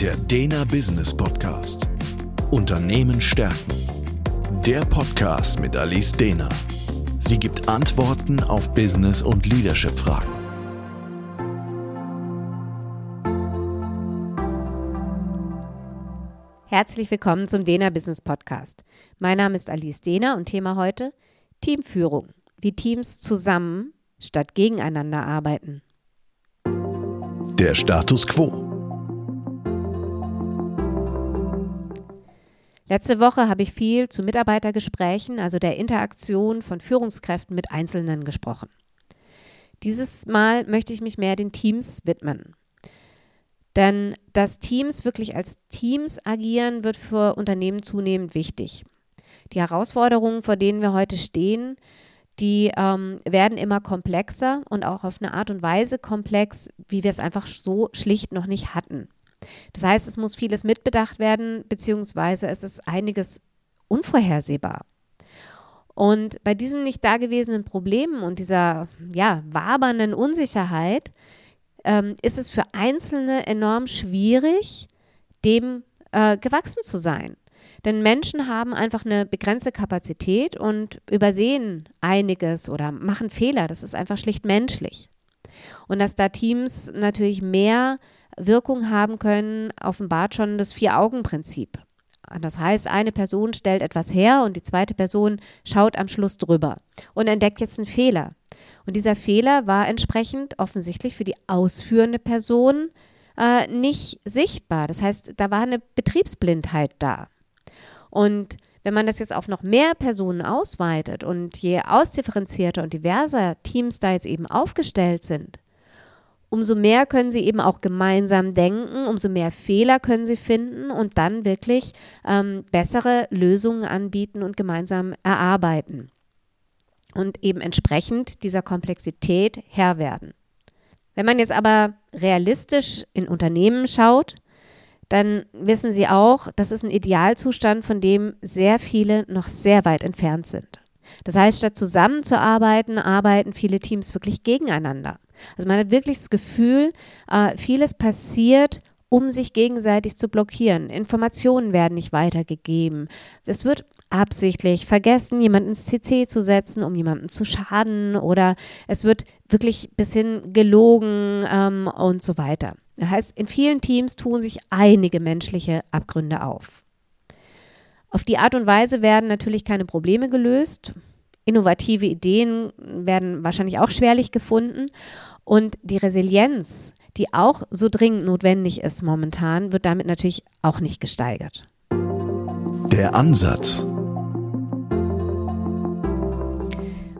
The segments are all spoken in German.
Der Dena Business Podcast. Unternehmen stärken. Der Podcast mit Alice Dena. Sie gibt Antworten auf Business- und Leadership-Fragen. Herzlich willkommen zum Dena Business Podcast. Mein Name ist Alice Dena und Thema heute Teamführung. Wie Teams zusammen statt gegeneinander arbeiten. Der Status quo. Letzte Woche habe ich viel zu Mitarbeitergesprächen, also der Interaktion von Führungskräften mit Einzelnen gesprochen. Dieses Mal möchte ich mich mehr den Teams widmen. Denn dass Teams wirklich als Teams agieren, wird für Unternehmen zunehmend wichtig. Die Herausforderungen, vor denen wir heute stehen, die ähm, werden immer komplexer und auch auf eine Art und Weise komplex, wie wir es einfach so schlicht noch nicht hatten. Das heißt, es muss vieles mitbedacht werden, beziehungsweise es ist einiges unvorhersehbar. Und bei diesen nicht dagewesenen Problemen und dieser ja, wabernden Unsicherheit ähm, ist es für Einzelne enorm schwierig, dem äh, gewachsen zu sein. Denn Menschen haben einfach eine begrenzte Kapazität und übersehen einiges oder machen Fehler. Das ist einfach schlicht menschlich. Und dass da Teams natürlich mehr Wirkung haben können, offenbart schon das Vier-Augen-Prinzip. Das heißt, eine Person stellt etwas her und die zweite Person schaut am Schluss drüber und entdeckt jetzt einen Fehler. Und dieser Fehler war entsprechend offensichtlich für die ausführende Person äh, nicht sichtbar. Das heißt, da war eine Betriebsblindheit da. Und wenn man das jetzt auf noch mehr Personen ausweitet und je ausdifferenzierter und diverser Teams da jetzt eben aufgestellt sind, umso mehr können sie eben auch gemeinsam denken, umso mehr Fehler können sie finden und dann wirklich ähm, bessere Lösungen anbieten und gemeinsam erarbeiten. Und eben entsprechend dieser Komplexität Herr werden. Wenn man jetzt aber realistisch in Unternehmen schaut, dann wissen Sie auch, das ist ein Idealzustand, von dem sehr viele noch sehr weit entfernt sind. Das heißt, statt zusammenzuarbeiten, arbeiten viele Teams wirklich gegeneinander. Also man hat wirklich das Gefühl, äh, vieles passiert, um sich gegenseitig zu blockieren. Informationen werden nicht weitergegeben. Es wird absichtlich vergessen, jemanden ins CC zu setzen, um jemanden zu schaden oder es wird wirklich bis hin gelogen ähm, und so weiter. Das heißt, in vielen Teams tun sich einige menschliche Abgründe auf. Auf die Art und Weise werden natürlich keine Probleme gelöst. Innovative Ideen werden wahrscheinlich auch schwerlich gefunden. Und die Resilienz, die auch so dringend notwendig ist momentan, wird damit natürlich auch nicht gesteigert. Der Ansatz.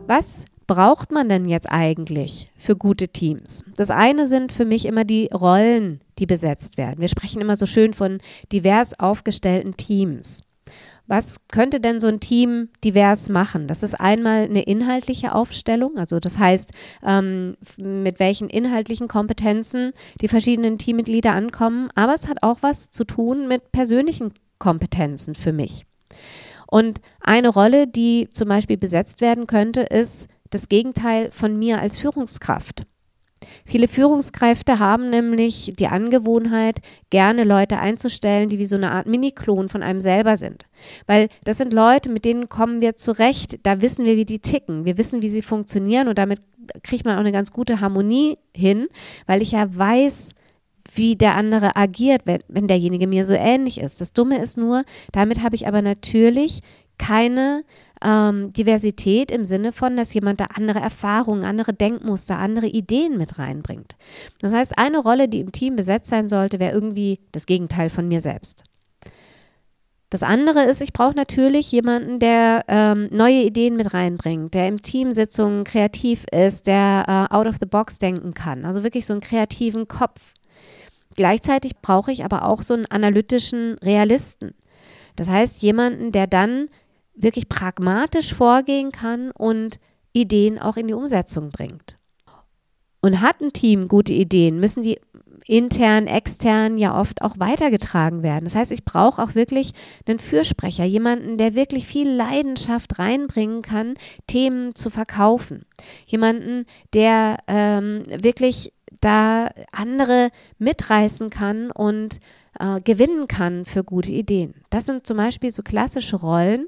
Was braucht man denn jetzt eigentlich für gute Teams? Das eine sind für mich immer die Rollen, die besetzt werden. Wir sprechen immer so schön von divers aufgestellten Teams. Was könnte denn so ein Team divers machen? Das ist einmal eine inhaltliche Aufstellung, also das heißt, ähm, mit welchen inhaltlichen Kompetenzen die verschiedenen Teammitglieder ankommen, aber es hat auch was zu tun mit persönlichen Kompetenzen für mich. Und eine Rolle, die zum Beispiel besetzt werden könnte, ist das Gegenteil von mir als Führungskraft. Viele Führungskräfte haben nämlich die Angewohnheit, gerne Leute einzustellen, die wie so eine Art Mini-Klon von einem selber sind. Weil das sind Leute, mit denen kommen wir zurecht, da wissen wir, wie die ticken, wir wissen, wie sie funktionieren und damit kriegt man auch eine ganz gute Harmonie hin, weil ich ja weiß, wie der andere agiert, wenn, wenn derjenige mir so ähnlich ist. Das Dumme ist nur, damit habe ich aber natürlich keine ähm, Diversität im Sinne von, dass jemand da andere Erfahrungen, andere Denkmuster, andere Ideen mit reinbringt. Das heißt, eine Rolle, die im Team besetzt sein sollte, wäre irgendwie das Gegenteil von mir selbst. Das andere ist, ich brauche natürlich jemanden, der ähm, neue Ideen mit reinbringt, der im Teamsitzungen kreativ ist, der äh, out of the box denken kann, also wirklich so einen kreativen Kopf. Gleichzeitig brauche ich aber auch so einen analytischen Realisten. Das heißt, jemanden, der dann wirklich pragmatisch vorgehen kann und Ideen auch in die Umsetzung bringt. Und hat ein Team gute Ideen, müssen die intern, extern ja oft auch weitergetragen werden. Das heißt, ich brauche auch wirklich einen Fürsprecher, jemanden, der wirklich viel Leidenschaft reinbringen kann, Themen zu verkaufen. Jemanden, der ähm, wirklich da andere mitreißen kann und äh, gewinnen kann für gute Ideen. Das sind zum Beispiel so klassische Rollen,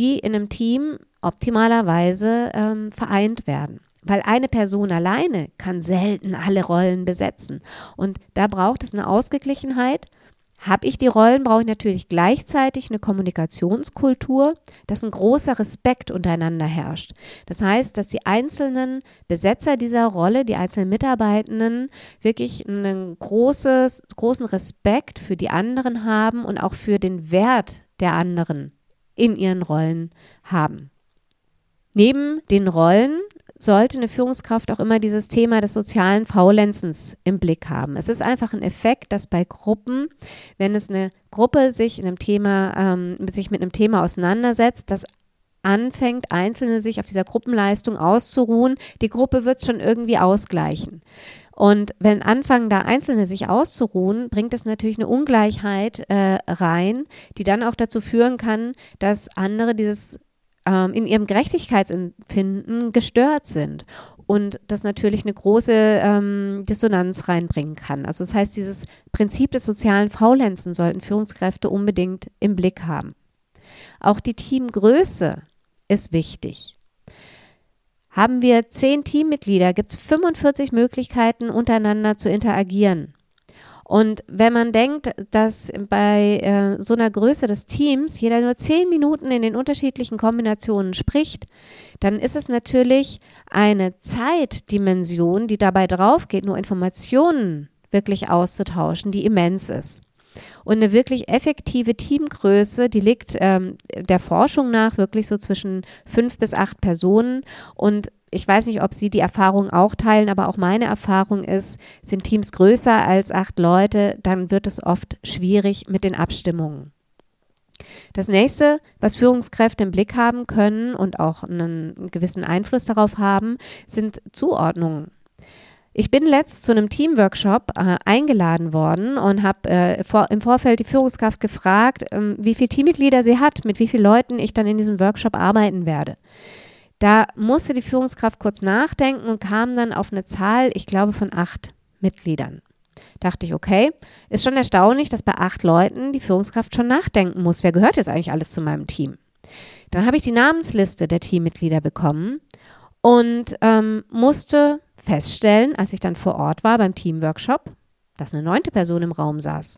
die in einem Team optimalerweise ähm, vereint werden. Weil eine Person alleine kann selten alle Rollen besetzen. Und da braucht es eine Ausgeglichenheit habe ich die Rollen, brauche ich natürlich gleichzeitig eine Kommunikationskultur, dass ein großer Respekt untereinander herrscht. Das heißt, dass die einzelnen Besetzer dieser Rolle, die einzelnen Mitarbeitenden wirklich einen großes, großen Respekt für die anderen haben und auch für den Wert der anderen in ihren Rollen haben. Neben den Rollen sollte eine Führungskraft auch immer dieses Thema des sozialen Faulenzens im Blick haben. Es ist einfach ein Effekt, dass bei Gruppen, wenn es eine Gruppe sich in einem Thema, ähm, sich mit einem Thema auseinandersetzt, dass anfängt, Einzelne sich auf dieser Gruppenleistung auszuruhen, die Gruppe wird schon irgendwie ausgleichen. Und wenn anfangen, da Einzelne sich auszuruhen, bringt es natürlich eine Ungleichheit äh, rein, die dann auch dazu führen kann, dass andere dieses ähm, in ihrem Gerechtigkeitsempfinden gestört sind und das natürlich eine große ähm, Dissonanz reinbringen kann. Also das heißt, dieses Prinzip des sozialen Faulenzen sollten Führungskräfte unbedingt im Blick haben. Auch die Teamgröße ist wichtig. Haben wir zehn Teammitglieder, gibt es 45 Möglichkeiten, untereinander zu interagieren. Und wenn man denkt, dass bei äh, so einer Größe des Teams jeder nur zehn Minuten in den unterschiedlichen Kombinationen spricht, dann ist es natürlich eine Zeitdimension, die dabei drauf geht, nur Informationen wirklich auszutauschen, die immens ist. Und eine wirklich effektive Teamgröße, die liegt ähm, der Forschung nach wirklich so zwischen fünf bis acht Personen. Und ich weiß nicht, ob Sie die Erfahrung auch teilen, aber auch meine Erfahrung ist, sind Teams größer als acht Leute, dann wird es oft schwierig mit den Abstimmungen. Das nächste, was Führungskräfte im Blick haben können und auch einen gewissen Einfluss darauf haben, sind Zuordnungen. Ich bin letzt zu einem Teamworkshop äh, eingeladen worden und habe äh, vor, im Vorfeld die Führungskraft gefragt, ähm, wie viele Teammitglieder sie hat, mit wie vielen Leuten ich dann in diesem Workshop arbeiten werde. Da musste die Führungskraft kurz nachdenken und kam dann auf eine Zahl, ich glaube, von acht Mitgliedern. Dachte ich, okay, ist schon erstaunlich, dass bei acht Leuten die Führungskraft schon nachdenken muss, wer gehört jetzt eigentlich alles zu meinem Team. Dann habe ich die Namensliste der Teammitglieder bekommen und ähm, musste feststellen, als ich dann vor Ort war beim Teamworkshop, dass eine neunte Person im Raum saß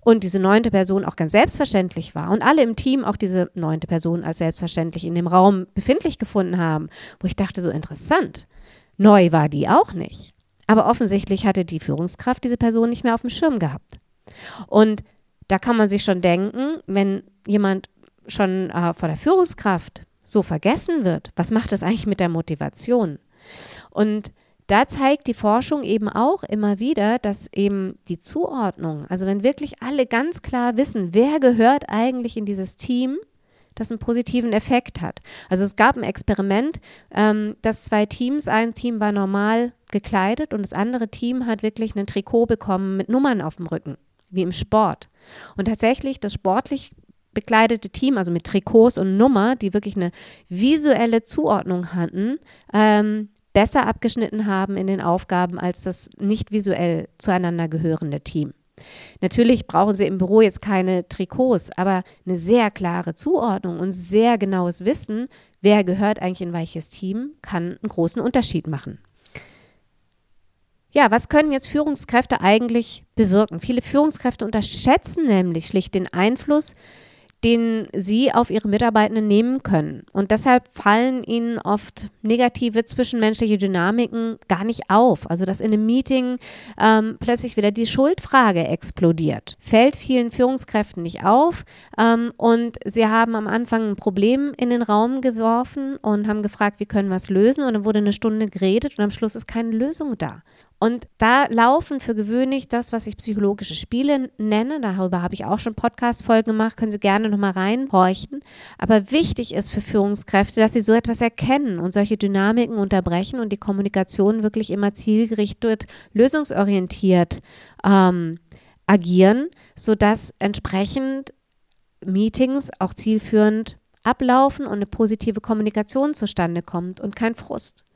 und diese neunte Person auch ganz selbstverständlich war und alle im Team auch diese neunte Person als selbstverständlich in dem Raum befindlich gefunden haben, wo ich dachte, so interessant. Neu war die auch nicht. Aber offensichtlich hatte die Führungskraft diese Person nicht mehr auf dem Schirm gehabt. Und da kann man sich schon denken, wenn jemand schon äh, vor der Führungskraft so vergessen wird, was macht das eigentlich mit der Motivation? Und da zeigt die Forschung eben auch immer wieder, dass eben die Zuordnung, also wenn wirklich alle ganz klar wissen, wer gehört eigentlich in dieses Team, das einen positiven Effekt hat. Also es gab ein Experiment, ähm, dass zwei Teams, ein Team war normal gekleidet und das andere Team hat wirklich ein Trikot bekommen mit Nummern auf dem Rücken, wie im Sport. Und tatsächlich das sportlich bekleidete Team, also mit Trikots und Nummer, die wirklich eine visuelle Zuordnung hatten, ähm, besser abgeschnitten haben in den Aufgaben als das nicht visuell zueinander gehörende Team. Natürlich brauchen Sie im Büro jetzt keine Trikots, aber eine sehr klare Zuordnung und sehr genaues Wissen, wer gehört eigentlich in welches Team, kann einen großen Unterschied machen. Ja, was können jetzt Führungskräfte eigentlich bewirken? Viele Führungskräfte unterschätzen nämlich schlicht den Einfluss, den sie auf ihre Mitarbeitenden nehmen können. Und deshalb fallen ihnen oft negative zwischenmenschliche Dynamiken gar nicht auf. Also dass in einem Meeting ähm, plötzlich wieder die Schuldfrage explodiert. Fällt vielen Führungskräften nicht auf. Ähm, und sie haben am Anfang ein Problem in den Raum geworfen und haben gefragt, wie können wir es lösen? Und dann wurde eine Stunde geredet und am Schluss ist keine Lösung da. Und da laufen für gewöhnlich das, was ich psychologische Spiele nenne. Darüber habe ich auch schon Podcast-Folgen gemacht. Können Sie gerne nochmal reinhorchen. Aber wichtig ist für Führungskräfte, dass sie so etwas erkennen und solche Dynamiken unterbrechen und die Kommunikation wirklich immer zielgerichtet, lösungsorientiert ähm, agieren, sodass entsprechend Meetings auch zielführend ablaufen und eine positive Kommunikation zustande kommt und kein Frust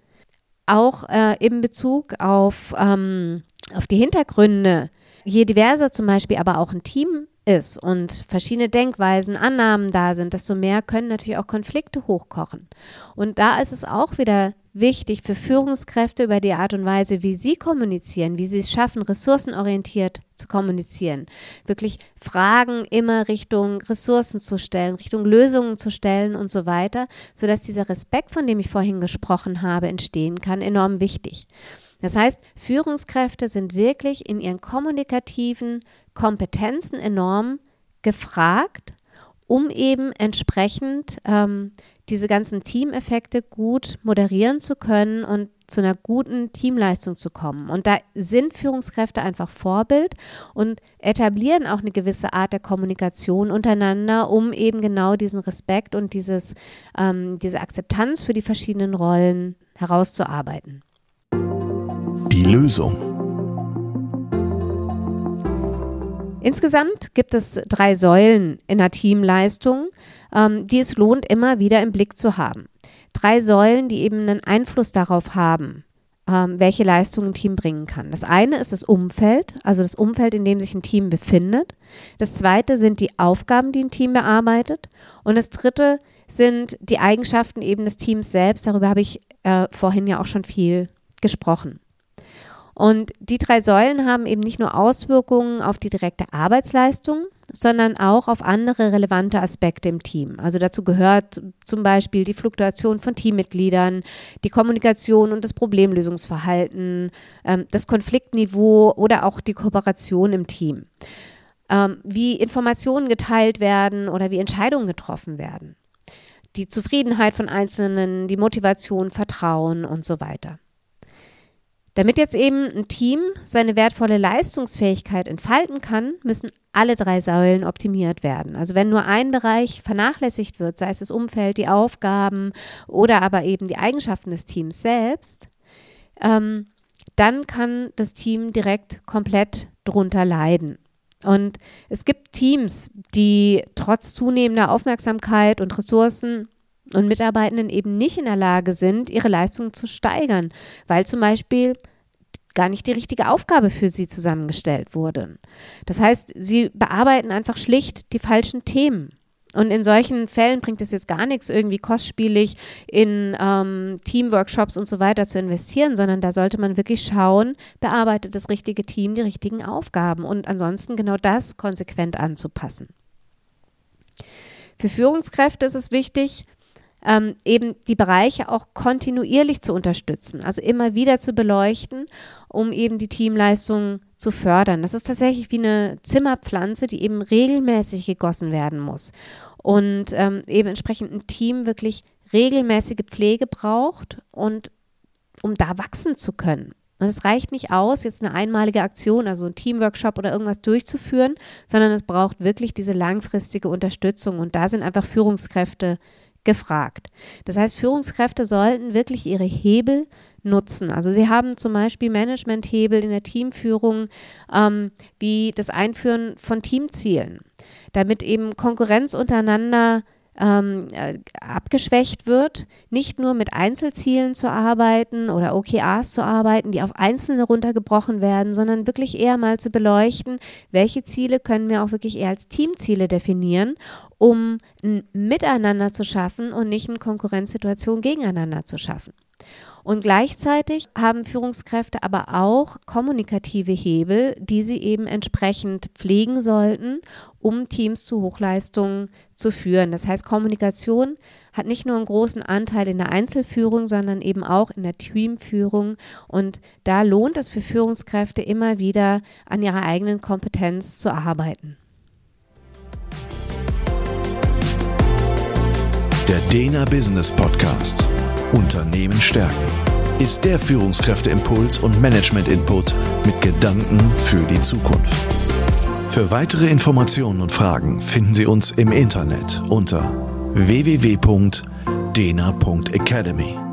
auch äh, in Bezug auf, ähm, auf die Hintergründe Je diverser zum Beispiel aber auch ein Team ist und verschiedene Denkweisen, Annahmen da sind, desto mehr können natürlich auch Konflikte hochkochen. Und da ist es auch wieder wichtig für Führungskräfte über die Art und Weise, wie sie kommunizieren, wie sie es schaffen, ressourcenorientiert zu kommunizieren. Wirklich Fragen immer Richtung Ressourcen zu stellen, Richtung Lösungen zu stellen und so weiter, sodass dieser Respekt, von dem ich vorhin gesprochen habe, entstehen kann, enorm wichtig. Das heißt, Führungskräfte sind wirklich in ihren kommunikativen Kompetenzen enorm gefragt, um eben entsprechend ähm, diese ganzen Teameffekte gut moderieren zu können und zu einer guten Teamleistung zu kommen. Und da sind Führungskräfte einfach Vorbild und etablieren auch eine gewisse Art der Kommunikation untereinander, um eben genau diesen Respekt und dieses, ähm, diese Akzeptanz für die verschiedenen Rollen herauszuarbeiten. Die Lösung. Insgesamt gibt es drei Säulen in der Teamleistung, ähm, die es lohnt, immer wieder im Blick zu haben. Drei Säulen, die eben einen Einfluss darauf haben, ähm, welche Leistung ein Team bringen kann. Das eine ist das Umfeld, also das Umfeld, in dem sich ein Team befindet. Das zweite sind die Aufgaben, die ein Team bearbeitet. Und das dritte sind die Eigenschaften eben des Teams selbst. Darüber habe ich äh, vorhin ja auch schon viel gesprochen. Und die drei Säulen haben eben nicht nur Auswirkungen auf die direkte Arbeitsleistung, sondern auch auf andere relevante Aspekte im Team. Also dazu gehört zum Beispiel die Fluktuation von Teammitgliedern, die Kommunikation und das Problemlösungsverhalten, ähm, das Konfliktniveau oder auch die Kooperation im Team. Ähm, wie Informationen geteilt werden oder wie Entscheidungen getroffen werden. Die Zufriedenheit von Einzelnen, die Motivation, Vertrauen und so weiter. Damit jetzt eben ein Team seine wertvolle Leistungsfähigkeit entfalten kann, müssen alle drei Säulen optimiert werden. Also wenn nur ein Bereich vernachlässigt wird, sei es das Umfeld, die Aufgaben oder aber eben die Eigenschaften des Teams selbst, ähm, dann kann das Team direkt komplett drunter leiden. Und es gibt Teams, die trotz zunehmender Aufmerksamkeit und Ressourcen und Mitarbeitenden eben nicht in der Lage sind, ihre Leistung zu steigern, weil zum Beispiel gar nicht die richtige Aufgabe für sie zusammengestellt wurde. Das heißt, sie bearbeiten einfach schlicht die falschen Themen. Und in solchen Fällen bringt es jetzt gar nichts, irgendwie kostspielig in ähm, Teamworkshops und so weiter zu investieren, sondern da sollte man wirklich schauen, bearbeitet das richtige Team die richtigen Aufgaben und ansonsten genau das konsequent anzupassen. Für Führungskräfte ist es wichtig, ähm, eben die Bereiche auch kontinuierlich zu unterstützen, also immer wieder zu beleuchten, um eben die Teamleistung zu fördern. Das ist tatsächlich wie eine Zimmerpflanze, die eben regelmäßig gegossen werden muss und ähm, eben entsprechend ein Team wirklich regelmäßige Pflege braucht und um da wachsen zu können. Und es reicht nicht aus, jetzt eine einmalige Aktion, also ein Teamworkshop oder irgendwas durchzuführen, sondern es braucht wirklich diese langfristige Unterstützung. Und da sind einfach Führungskräfte gefragt. Das heißt, Führungskräfte sollten wirklich ihre Hebel nutzen. Also sie haben zum Beispiel Managementhebel in der Teamführung, ähm, wie das Einführen von Teamzielen, damit eben Konkurrenz untereinander ähm, äh, abgeschwächt wird, nicht nur mit Einzelzielen zu arbeiten oder OKRs zu arbeiten, die auf Einzelne runtergebrochen werden, sondern wirklich eher mal zu beleuchten, welche Ziele können wir auch wirklich eher als Teamziele definieren, um ein Miteinander zu schaffen und nicht eine Konkurrenzsituation gegeneinander zu schaffen. Und gleichzeitig haben Führungskräfte aber auch kommunikative Hebel, die sie eben entsprechend pflegen sollten, um Teams zu Hochleistungen zu führen. Das heißt, Kommunikation hat nicht nur einen großen Anteil in der Einzelführung, sondern eben auch in der Teamführung. Und da lohnt es für Führungskräfte immer wieder an ihrer eigenen Kompetenz zu arbeiten. Der Dena Business Podcast. Unternehmen stärken ist der Führungskräfteimpuls und Management-Input mit Gedanken für die Zukunft. Für weitere Informationen und Fragen finden Sie uns im Internet unter www.dena.academy.